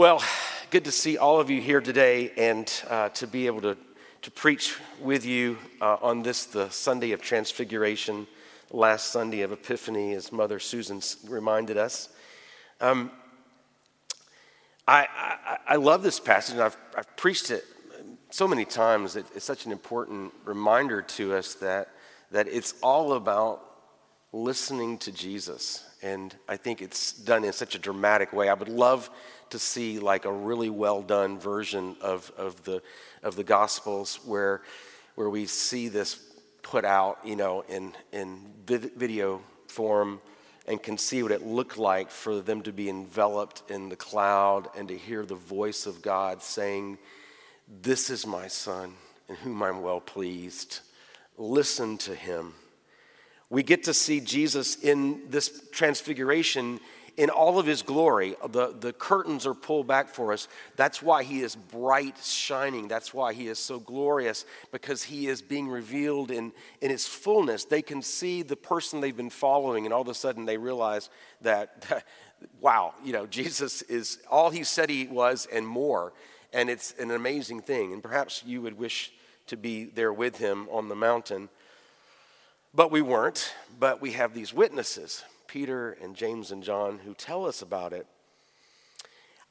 Well, good to see all of you here today and uh, to be able to, to preach with you uh, on this, the Sunday of Transfiguration, last Sunday of Epiphany, as Mother Susan reminded us. Um, I, I, I, love this passage, and I've, I've preached it so many times. It, it's such an important reminder to us that, that it's all about listening to Jesus. And I think it's done in such a dramatic way. I would love to see like a really well done version of, of, the, of the Gospels where, where we see this put out, you know, in, in video form and can see what it looked like for them to be enveloped in the cloud and to hear the voice of God saying, This is my son in whom I'm well pleased. Listen to him. We get to see Jesus in this transfiguration in all of his glory. The, the curtains are pulled back for us. That's why he is bright, shining. That's why he is so glorious, because he is being revealed in, in his fullness. They can see the person they've been following, and all of a sudden they realize that, that wow, you know, Jesus is all he said he was and more. And it's an amazing thing. And perhaps you would wish to be there with him on the mountain. But we weren't, but we have these witnesses. Peter and James and John who tell us about it.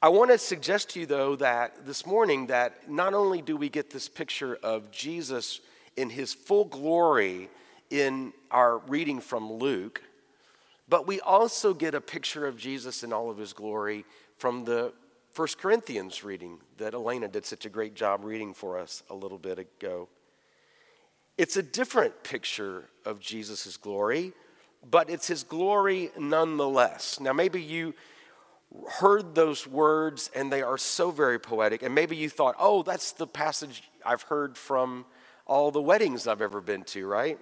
I want to suggest to you, though, that this morning, that not only do we get this picture of Jesus in his full glory in our reading from Luke, but we also get a picture of Jesus in all of his glory from the First Corinthians reading that Elena did such a great job reading for us a little bit ago. It's a different picture of Jesus' glory but it's his glory nonetheless. Now, maybe you heard those words and they are so very poetic, and maybe you thought, oh, that's the passage I've heard from all the weddings I've ever been to, right?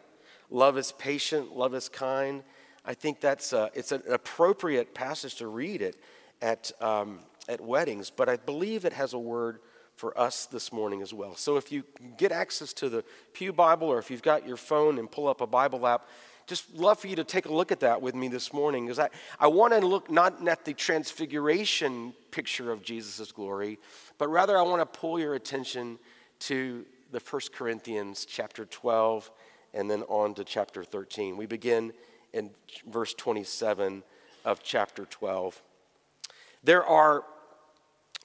Love is patient, love is kind. I think that's a, it's an appropriate passage to read it at, um, at weddings, but I believe it has a word for us this morning as well. So if you get access to the Pew Bible or if you've got your phone and pull up a Bible app, just love for you to take a look at that with me this morning because I, I want to look not at the transfiguration picture of Jesus' glory, but rather I want to pull your attention to the First Corinthians chapter 12 and then on to chapter 13. We begin in verse 27 of chapter 12. There are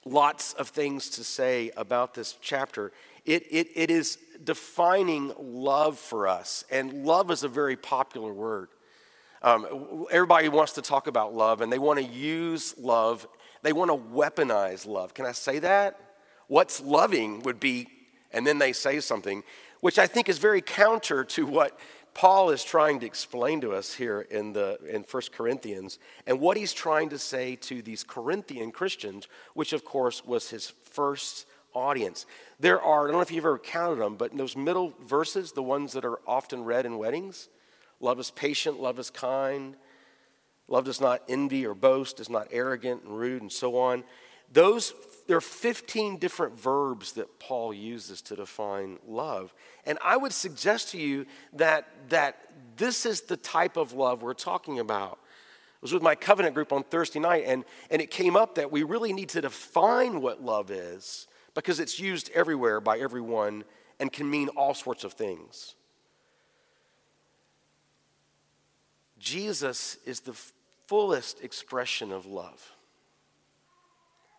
lots of things to say about this chapter. It, it, it is defining love for us, and love is a very popular word. Um, everybody wants to talk about love, and they want to use love. They want to weaponize love. Can I say that? What's loving would be, and then they say something, which I think is very counter to what Paul is trying to explain to us here in, the, in 1 Corinthians, and what he's trying to say to these Corinthian Christians, which of course was his first audience. There are, I don't know if you've ever counted them, but in those middle verses, the ones that are often read in weddings, love is patient, love is kind, love does not envy or boast, is not arrogant and rude, and so on. Those, there are 15 different verbs that Paul uses to define love. And I would suggest to you that, that this is the type of love we're talking about. I was with my covenant group on Thursday night, and, and it came up that we really need to define what love is because it's used everywhere by everyone and can mean all sorts of things. Jesus is the fullest expression of love.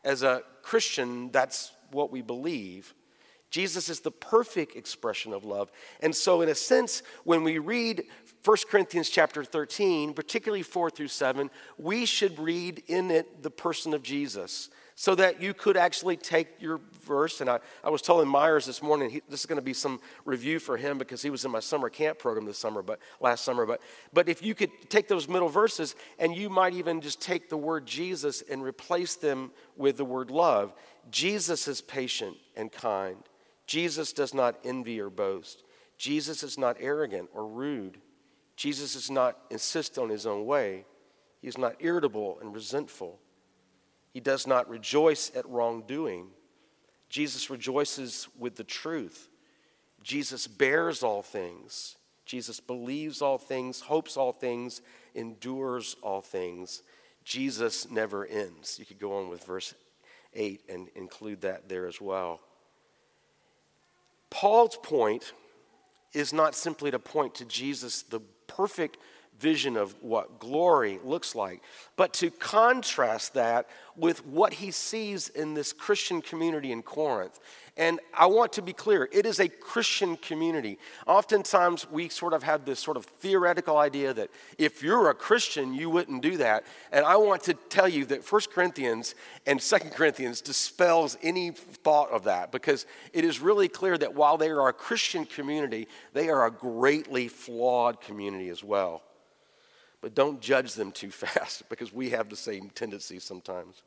As a Christian, that's what we believe. Jesus is the perfect expression of love. And so, in a sense, when we read 1 Corinthians chapter 13, particularly 4 through 7, we should read in it the person of Jesus so that you could actually take your verse. And I, I was telling Myers this morning, he, this is going to be some review for him because he was in my summer camp program this summer, but last summer. But, but if you could take those middle verses and you might even just take the word Jesus and replace them with the word love. Jesus is patient and kind. Jesus does not envy or boast. Jesus is not arrogant or rude. Jesus does not insist on his own way. He is not irritable and resentful. He does not rejoice at wrongdoing. Jesus rejoices with the truth. Jesus bears all things. Jesus believes all things, hopes all things, endures all things. Jesus never ends. You could go on with verse 8 and include that there as well. Paul's point is not simply to point to Jesus, the perfect vision of what glory looks like, but to contrast that with what he sees in this Christian community in Corinth. And I want to be clear it is a Christian community. Oftentimes, we sort of have this sort of theoretical idea that if you're a Christian, you wouldn't do that. And I want to tell you that 1 Corinthians and 2 Corinthians dispels any thought of that because it is really clear that while they are a Christian community, they are a greatly flawed community as well. But don't judge them too fast because we have the same tendency sometimes.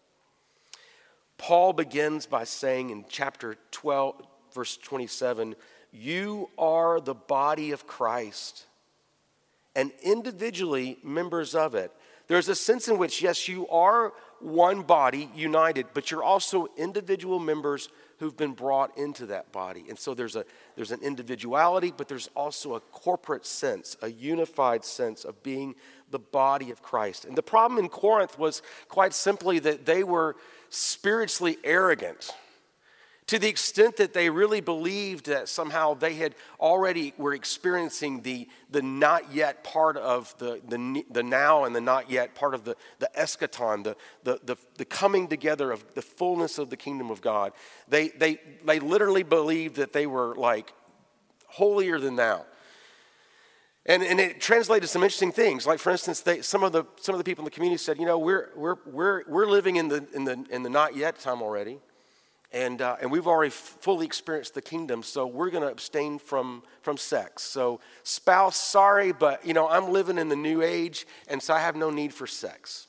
Paul begins by saying in chapter 12, verse 27, You are the body of Christ and individually members of it. There's a sense in which, yes, you are one body united, but you're also individual members who've been brought into that body. And so there's, a, there's an individuality, but there's also a corporate sense, a unified sense of being the body of Christ. And the problem in Corinth was quite simply that they were spiritually arrogant to the extent that they really believed that somehow they had already were experiencing the, the not yet part of the, the, the now and the not yet part of the, the eschaton, the, the, the, the coming together of the fullness of the kingdom of God. They, they, they literally believed that they were like holier than thou. And, and it translated some interesting things. Like, for instance, they, some, of the, some of the people in the community said, you know, we're, we're, we're, we're living in the, in, the, in the not yet time already. And, uh, and we've already fully experienced the kingdom, so we're going to abstain from, from sex. So, spouse, sorry, but, you know, I'm living in the new age, and so I have no need for sex.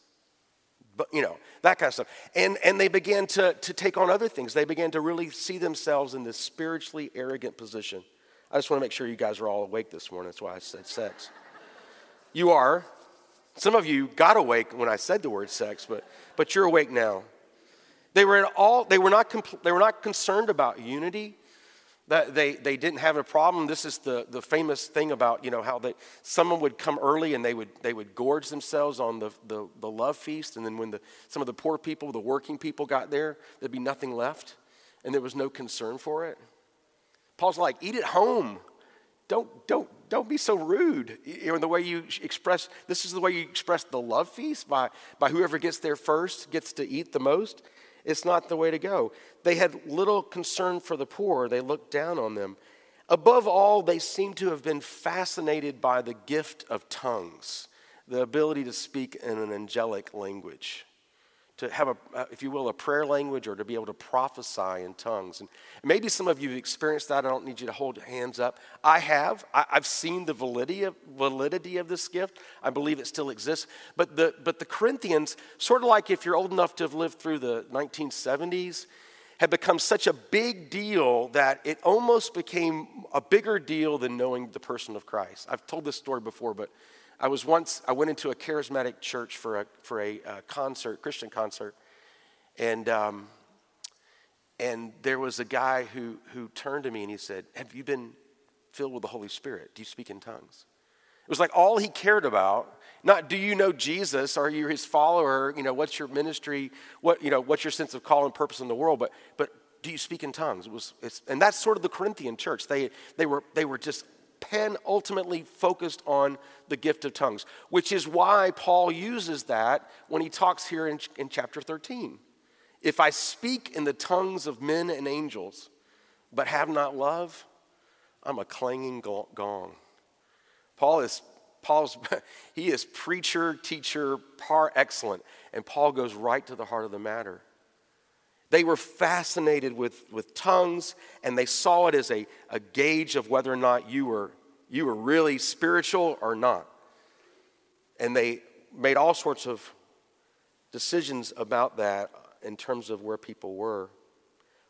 But, you know, that kind of stuff. And, and they began to, to take on other things. They began to really see themselves in this spiritually arrogant position. I just want to make sure you guys are all awake this morning. That's why I said sex. You are. Some of you got awake when I said the word sex, but, but you're awake now. They were, all, they, were not compl- they were not concerned about unity. That they, they didn't have a problem. This is the, the famous thing about, you know, how they, someone would come early and they would, they would gorge themselves on the, the, the love feast. And then when the, some of the poor people, the working people got there, there'd be nothing left. And there was no concern for it. Paul's like, eat at home. Don't, don't, don't be so rude. You know, the way you express, this is the way you express the love feast by, by whoever gets there first gets to eat the most. It's not the way to go. They had little concern for the poor, they looked down on them. Above all, they seem to have been fascinated by the gift of tongues, the ability to speak in an angelic language to have a, uh, if you will, a prayer language or to be able to prophesy in tongues. And maybe some of you have experienced that. I don't need you to hold your hands up. I have. I, have seen the validity of, validity of this gift. I believe it still exists. But the, but the Corinthians, sort of like if you're old enough to have lived through the 1970s, had become such a big deal that it almost became a bigger deal than knowing the person of Christ. I've told this story before, but I was once, I went into a charismatic church for a, for a, a concert, Christian concert, and, um, and there was a guy who, who turned to me and he said, Have you been filled with the Holy Spirit? Do you speak in tongues? It was like all he cared about, not do you know Jesus? Are you his follower? You know, what's your ministry? What, you know, what's your sense of call and purpose in the world? But, but do you speak in tongues? It was, and that's sort of the Corinthian church. They, they, were, they were just pen ultimately focused on the gift of tongues, which is why Paul uses that when he talks here in, in chapter 13. If I speak in the tongues of men and angels, but have not love, I'm a clanging gong. Paul is Paul's he is preacher, teacher, par excellent, and Paul goes right to the heart of the matter. They were fascinated with, with tongues, and they saw it as a, a gauge of whether or not you were, you were really spiritual or not. And they made all sorts of decisions about that in terms of where people were.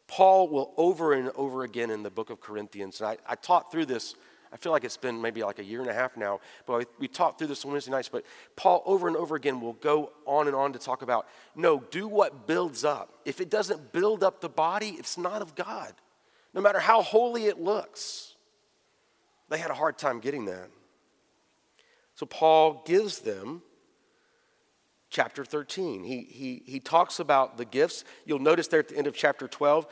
Paul will over and over again in the book of Corinthians, and I, I taught through this I feel like it's been maybe like a year and a half now, but we, we talked through this on Wednesday nights. But Paul, over and over again, will go on and on to talk about no, do what builds up. If it doesn't build up the body, it's not of God, no matter how holy it looks. They had a hard time getting that. So Paul gives them chapter 13. He, he, he talks about the gifts. You'll notice there at the end of chapter 12,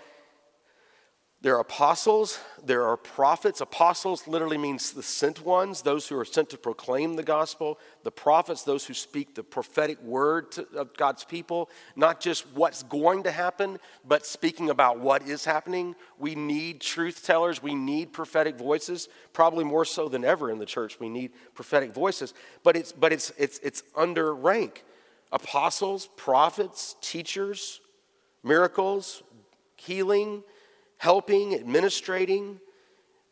there are apostles, there are prophets. Apostles literally means the sent ones, those who are sent to proclaim the gospel. The prophets, those who speak the prophetic word to, of God's people, not just what's going to happen, but speaking about what is happening. We need truth tellers, we need prophetic voices, probably more so than ever in the church. We need prophetic voices, but it's, but it's, it's, it's under rank. Apostles, prophets, teachers, miracles, healing helping, administrating,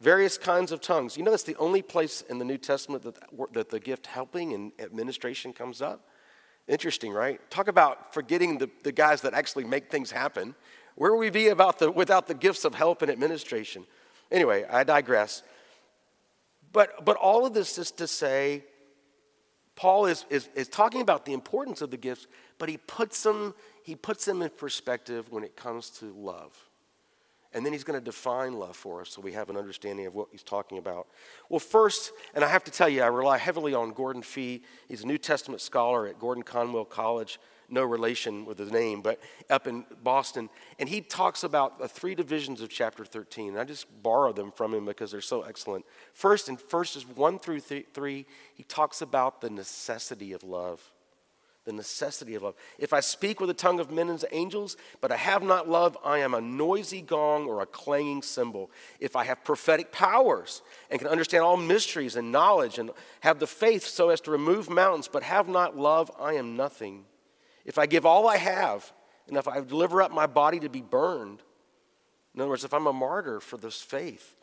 various kinds of tongues. You know, that's the only place in the New Testament that, that the gift helping and administration comes up. Interesting, right? Talk about forgetting the, the guys that actually make things happen. Where would we be about the, without the gifts of help and administration? Anyway, I digress. But, but all of this is to say, Paul is, is, is talking about the importance of the gifts, but he puts, them, he puts them in perspective when it comes to love. And then he's going to define love for us so we have an understanding of what he's talking about. Well, first, and I have to tell you, I rely heavily on Gordon Fee. He's a New Testament scholar at Gordon Conwell College, no relation with his name, but up in Boston. And he talks about the three divisions of chapter 13. And I just borrow them from him because they're so excellent. First, in verses 1 through 3, he talks about the necessity of love the necessity of love. If I speak with the tongue of men and angels, but I have not love, I am a noisy gong or a clanging cymbal. If I have prophetic powers and can understand all mysteries and knowledge and have the faith so as to remove mountains, but have not love, I am nothing. If I give all I have, and if I deliver up my body to be burned, in other words, if I'm a martyr for this faith,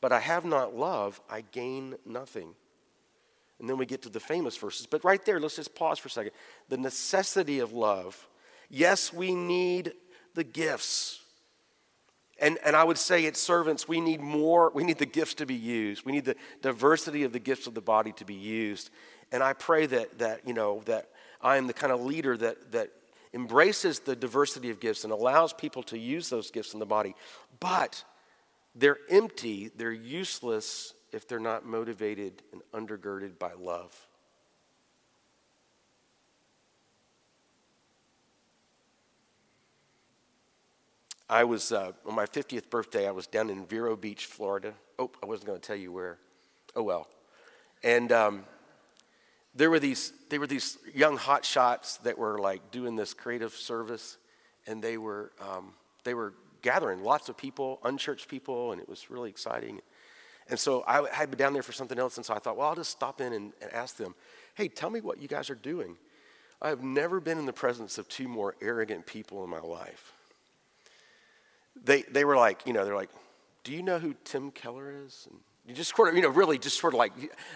but I have not love, I gain nothing. And then we get to the famous verses. But right there, let's just pause for a second. The necessity of love. Yes, we need the gifts. And, and I would say it's servants, we need more, we need the gifts to be used. We need the diversity of the gifts of the body to be used. And I pray that, that you know, that I am the kind of leader that, that embraces the diversity of gifts and allows people to use those gifts in the body. But they're empty, they're useless if they're not motivated and undergirded by love. I was, uh, on my 50th birthday, I was down in Vero Beach, Florida. Oh, I wasn't going to tell you where. Oh, well. And um, there were these, they were these young hot shots that were like doing this creative service, and they were, um, they were gathering lots of people, unchurched people, and it was really exciting. And so I had been down there for something else, and so I thought, well, I'll just stop in and, and ask them, hey, tell me what you guys are doing. I have never been in the presence of two more arrogant people in my life. They, they were like, you know, they're like, do you know who Tim Keller is? And you just sort of, you know, really just sort of like,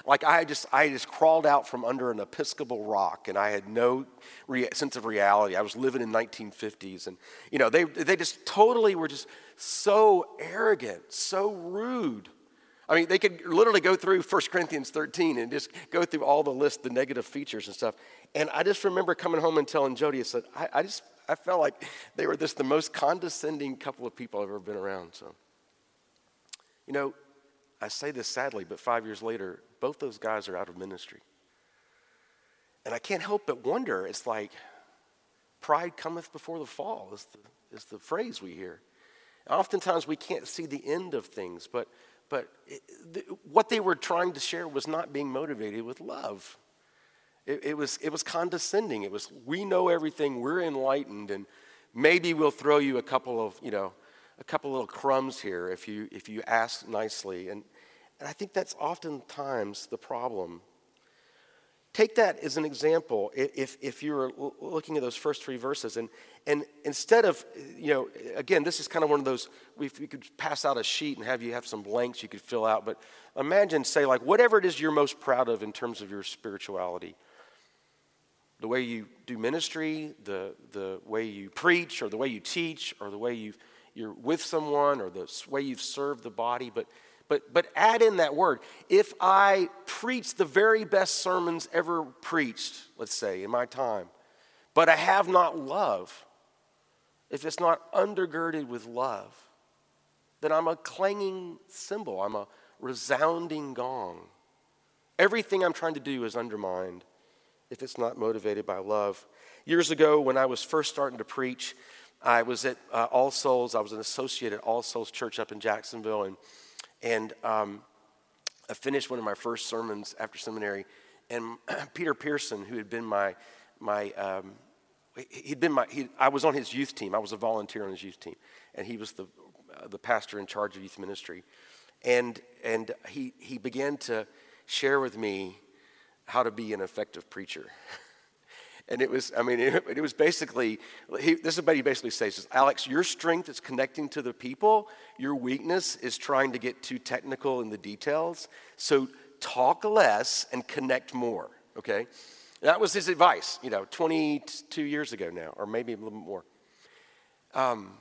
like I just, I just crawled out from under an Episcopal rock and I had no rea- sense of reality. I was living in 1950s and, you know, they, they just totally were just so arrogant, so rude. I mean, they could literally go through 1 Corinthians 13 and just go through all the list, the negative features and stuff. And I just remember coming home and telling Jody, I said, I, I just, I felt like they were just the most condescending couple of people I've ever been around. So, you know, I say this sadly, but five years later, both those guys are out of ministry. And I can't help but wonder, it's like, pride cometh before the fall, is the, is the phrase we hear. oftentimes we can't see the end of things, but but it, the, what they were trying to share was not being motivated with love. It, it, was, it was condescending. It was, we know everything, we're enlightened, and maybe we'll throw you a couple of, you know, a couple little crumbs here if you, if you ask nicely. And, and I think that's oftentimes the problem Take that as an example if, if you're looking at those first three verses. And, and instead of, you know, again, this is kind of one of those, if you could pass out a sheet and have you have some blanks you could fill out. But imagine, say, like, whatever it is you're most proud of in terms of your spirituality the way you do ministry, the, the way you preach, or the way you teach, or the way you you're with someone, or the way you've served the body. But but, but add in that word. If I preach the very best sermons ever preached, let's say, in my time, but I have not love, if it's not undergirded with love, then I'm a clanging cymbal, I'm a resounding gong. Everything I'm trying to do is undermined if it's not motivated by love. Years ago, when I was first starting to preach, I was at uh, All Souls. I was an associate at All Souls Church up in Jacksonville, and and um, I finished one of my first sermons after seminary, and Peter Pearson, who had been my my um, he'd been my he, I was on his youth team. I was a volunteer on his youth team, and he was the uh, the pastor in charge of youth ministry, and and he he began to share with me how to be an effective preacher. And it was, I mean, it, it was basically, he, this is what he basically says, Alex, your strength is connecting to the people. Your weakness is trying to get too technical in the details. So talk less and connect more, okay? That was his advice, you know, 22 years ago now, or maybe a little more. Um,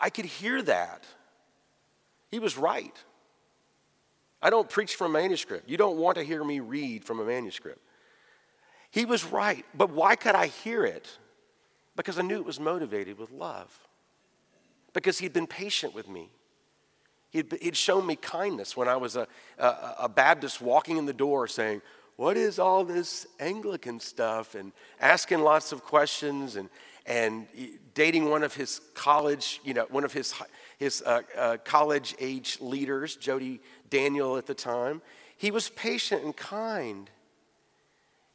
I could hear that. He was right. I don't preach from a manuscript. You don't want to hear me read from a manuscript. He was right. But why could I hear it? Because I knew it was motivated with love. Because he'd been patient with me. He'd, he'd shown me kindness when I was a, a, a Baptist walking in the door saying, What is all this Anglican stuff? And asking lots of questions and, and dating one of his college, you know, one of his, his uh, uh, college age leaders, Jody Daniel at the time. He was patient and kind.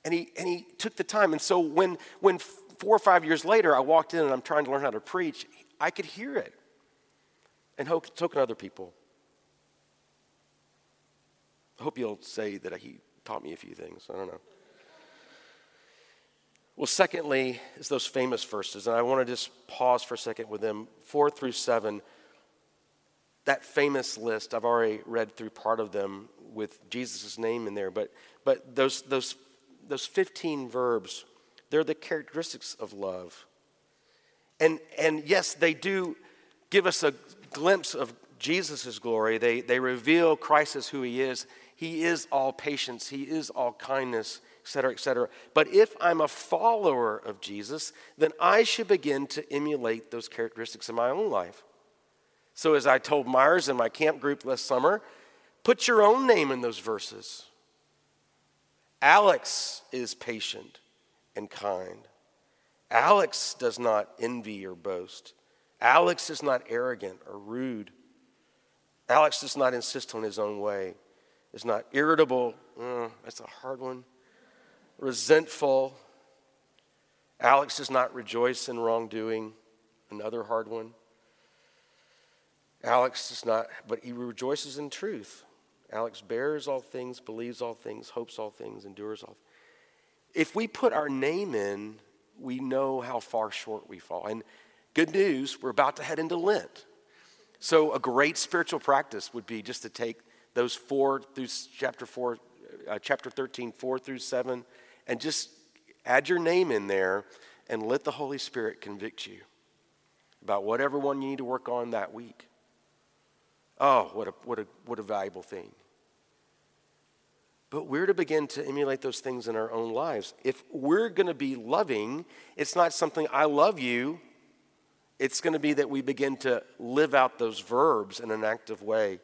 And he, and he took the time. And so when, when four or five years later I walked in and I'm trying to learn how to preach, I could hear it. And so can other people. I hope you'll say that he taught me a few things. I don't know. Well, secondly, is those famous verses. And I want to just pause for a second with them. Four through seven, that famous list, I've already read through part of them with Jesus' name in there. But, but those, those those 15 verbs, they're the characteristics of love. And, and yes, they do give us a glimpse of Jesus' glory. They, they reveal Christ as who he is. He is all patience, he is all kindness, etc., etc. But if I'm a follower of Jesus, then I should begin to emulate those characteristics in my own life. So, as I told Myers in my camp group last summer, put your own name in those verses. Alex is patient and kind. Alex does not envy or boast. Alex is not arrogant or rude. Alex does not insist on his own way, is not irritable. Mm, that's a hard one. Resentful. Alex does not rejoice in wrongdoing. Another hard one. Alex does not, but he rejoices in truth. Alex bears all things, believes all things, hopes all things, endures all. If we put our name in, we know how far short we fall. And good news, we're about to head into Lent. So a great spiritual practice would be just to take those four through chapter four, uh, chapter 13, four through seven, and just add your name in there and let the Holy Spirit convict you about whatever one you need to work on that week. Oh, what a, what a, what a valuable thing. But we're to begin to emulate those things in our own lives. If we're going to be loving, it's not something I love you. It's going to be that we begin to live out those verbs in an active way.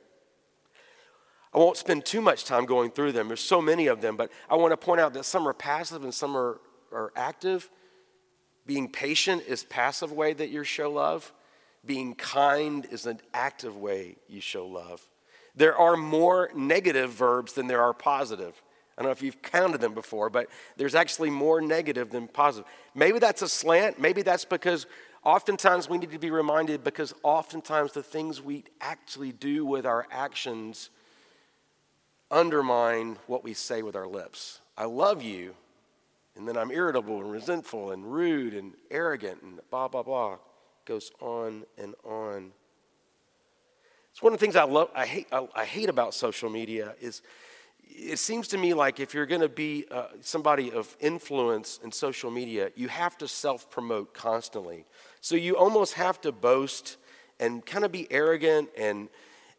I won't spend too much time going through them. There's so many of them, but I want to point out that some are passive and some are, are active. Being patient is passive way that you show love. Being kind is an active way you show love. There are more negative verbs than there are positive. I don't know if you've counted them before, but there's actually more negative than positive. Maybe that's a slant. Maybe that's because oftentimes we need to be reminded because oftentimes the things we actually do with our actions undermine what we say with our lips. I love you, and then I'm irritable and resentful and rude and arrogant and blah, blah, blah. Goes on and on. It's one of the things I love, I hate, I, I hate about social media is it seems to me like if you're going to be uh, somebody of influence in social media, you have to self promote constantly. So you almost have to boast and kind of be arrogant and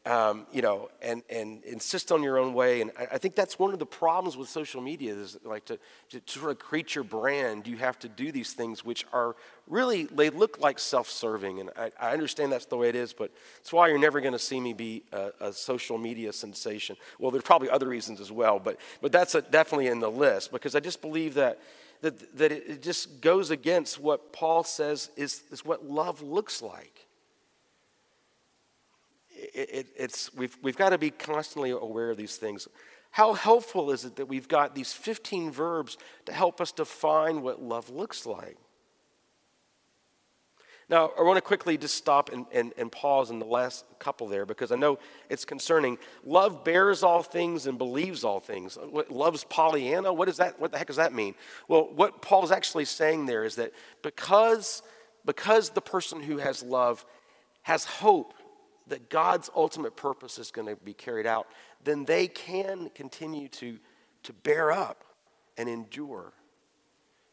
um, you know, and, and insist on your own way. And I, I, think that's one of the problems with social media is like to, to, to, sort of create your brand, you have to do these things which are really, they look like self-serving. And I, I understand that's the way it is, but it's why you're never going to see me be a, a, social media sensation. Well, there's probably other reasons as well, but, but that's a, definitely in the list because I just believe that, that, that it just goes against what Paul says is, is what love looks like it, it, it's, we've, we've got to be constantly aware of these things. How helpful is it that we've got these 15 verbs to help us define what love looks like? Now, I want to quickly just stop and, and, and pause in the last couple there because I know it's concerning. Love bears all things and believes all things. Uh, what, love's Pollyanna? What, is that, what the heck does that mean? Well, what Paul's actually saying there is that because, because the person who has love has hope that God's ultimate purpose is going to be carried out, then they can continue to, to bear up and endure.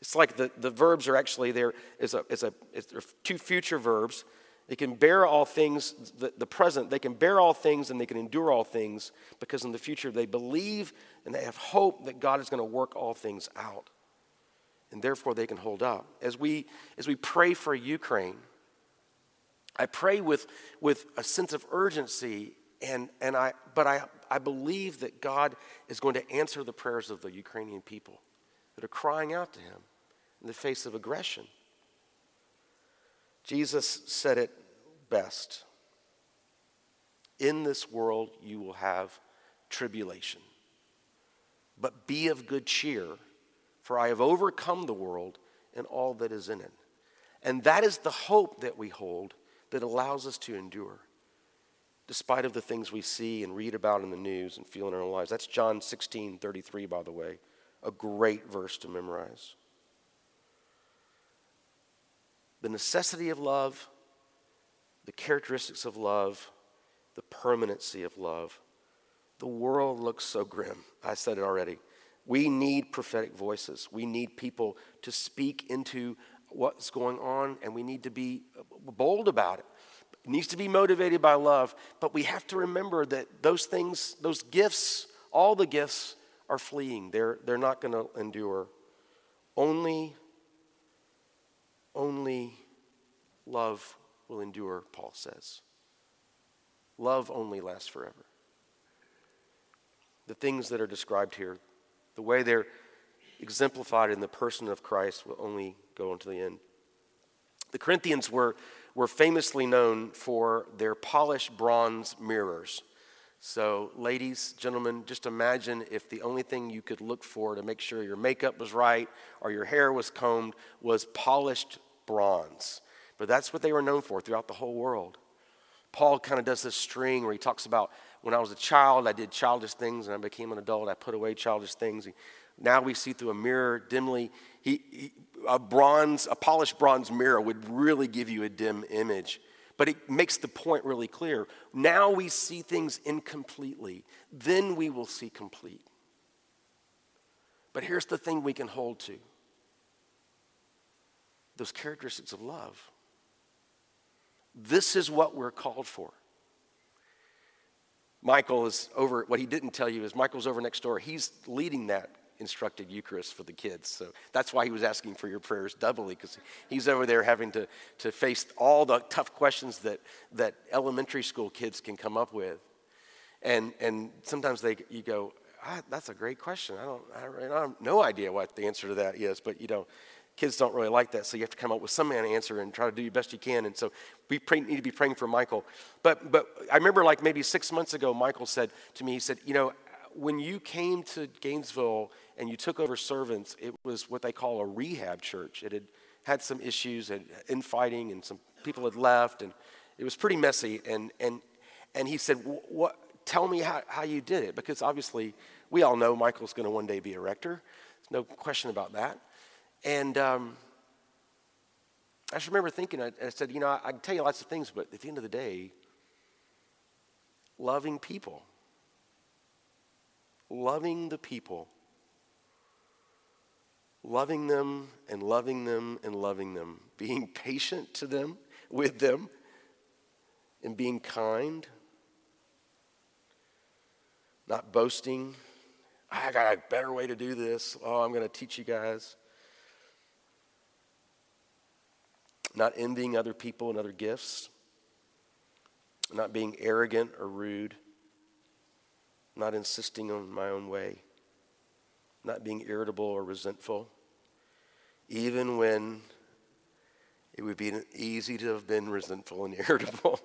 It's like the, the verbs are actually there is a, is a is two future verbs. They can bear all things, the, the present, they can bear all things and they can endure all things because in the future they believe and they have hope that God is going to work all things out. And therefore they can hold up. As we, as we pray for Ukraine, I pray with, with a sense of urgency, and, and I, but I, I believe that God is going to answer the prayers of the Ukrainian people that are crying out to Him in the face of aggression. Jesus said it best In this world you will have tribulation, but be of good cheer, for I have overcome the world and all that is in it. And that is the hope that we hold that allows us to endure despite of the things we see and read about in the news and feel in our own lives. That's John 16, 33, by the way. A great verse to memorize. The necessity of love, the characteristics of love, the permanency of love. The world looks so grim. I said it already. We need prophetic voices. We need people to speak into what's going on, and we need to be bold about it. It needs to be motivated by love, but we have to remember that those things, those gifts, all the gifts are fleeing. They're, they're not going to endure. Only, only love will endure, Paul says. Love only lasts forever. The things that are described here, the way they're exemplified in the person of Christ, will only go on to the end. The Corinthians were, were famously known for their polished bronze mirrors. So, ladies, gentlemen, just imagine if the only thing you could look for to make sure your makeup was right or your hair was combed was polished bronze. But that's what they were known for throughout the whole world. Paul kind of does this string where he talks about when I was a child, I did childish things, and I became an adult, I put away childish things. Now we see through a mirror dimly. He, he, a bronze, a polished bronze mirror would really give you a dim image. But it makes the point really clear. Now we see things incompletely, then we will see complete. But here's the thing we can hold to those characteristics of love. This is what we're called for. Michael is over, what he didn't tell you is Michael's over next door. He's leading that instructed Eucharist for the kids. So that's why he was asking for your prayers doubly, because he's over there having to, to face all the tough questions that, that elementary school kids can come up with. And, and sometimes they, you go, ah, that's a great question. I don't, I, I have no idea what the answer to that is, but you know, kids don't really like that, so you have to come up with some answer and try to do your best you can. And so we pray, need to be praying for Michael. But, but I remember like maybe six months ago, Michael said to me, he said, you know, when you came to Gainesville and you took over servants, it was what they call a rehab church. It had had some issues and infighting, and some people had left, and it was pretty messy. And, and, and he said, what, Tell me how, how you did it, because obviously we all know Michael's going to one day be a rector. There's no question about that. And um, I just remember thinking, I, I said, you know, I, I can tell you lots of things, but at the end of the day, loving people loving the people, loving them and loving them and loving them, being patient to them, with them, and being kind, not boasting. I got a better way to do this. Oh, I'm going to teach you guys. Not envying other people and other gifts. Not being arrogant or rude. Not insisting on my own way. Not being irritable or resentful. Even when it would be easy to have been resentful and irritable.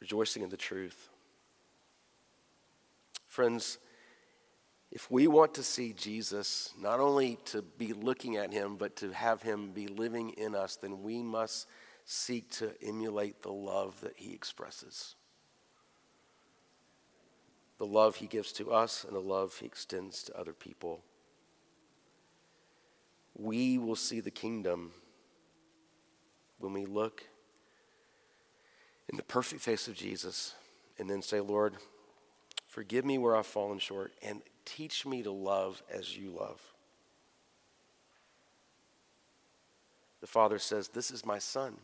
Rejoicing in the truth. Friends, if we want to see Jesus, not only to be looking at him, but to have him be living in us, then we must seek to emulate the love that he expresses. The love he gives to us and the love he extends to other people we will see the kingdom when we look in the perfect face of Jesus and then say, Lord, forgive me where I've fallen short and teach me to love as you love. The Father says, This is my Son,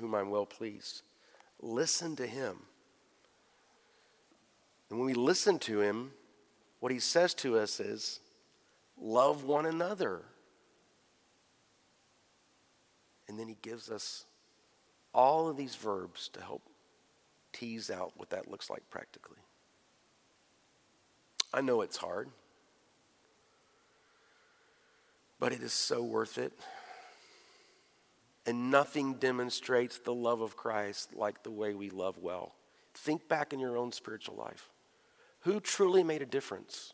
whom I'm well pleased. Listen to him. And when we listen to him, what he says to us is, love one another. And then he gives us all of these verbs to help tease out what that looks like practically. I know it's hard, but it is so worth it. And nothing demonstrates the love of Christ like the way we love well. Think back in your own spiritual life. Who truly made a difference?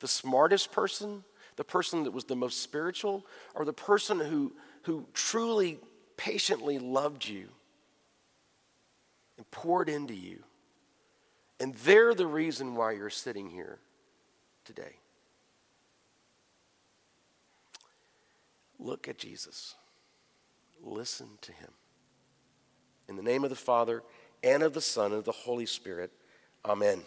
The smartest person the person that was the most spiritual or the person who, who truly patiently loved you and poured into you. And they're the reason why you're sitting here today. Look at Jesus. Listen to him. In the name of the Father, and of the Son, and of the Holy Spirit, amen.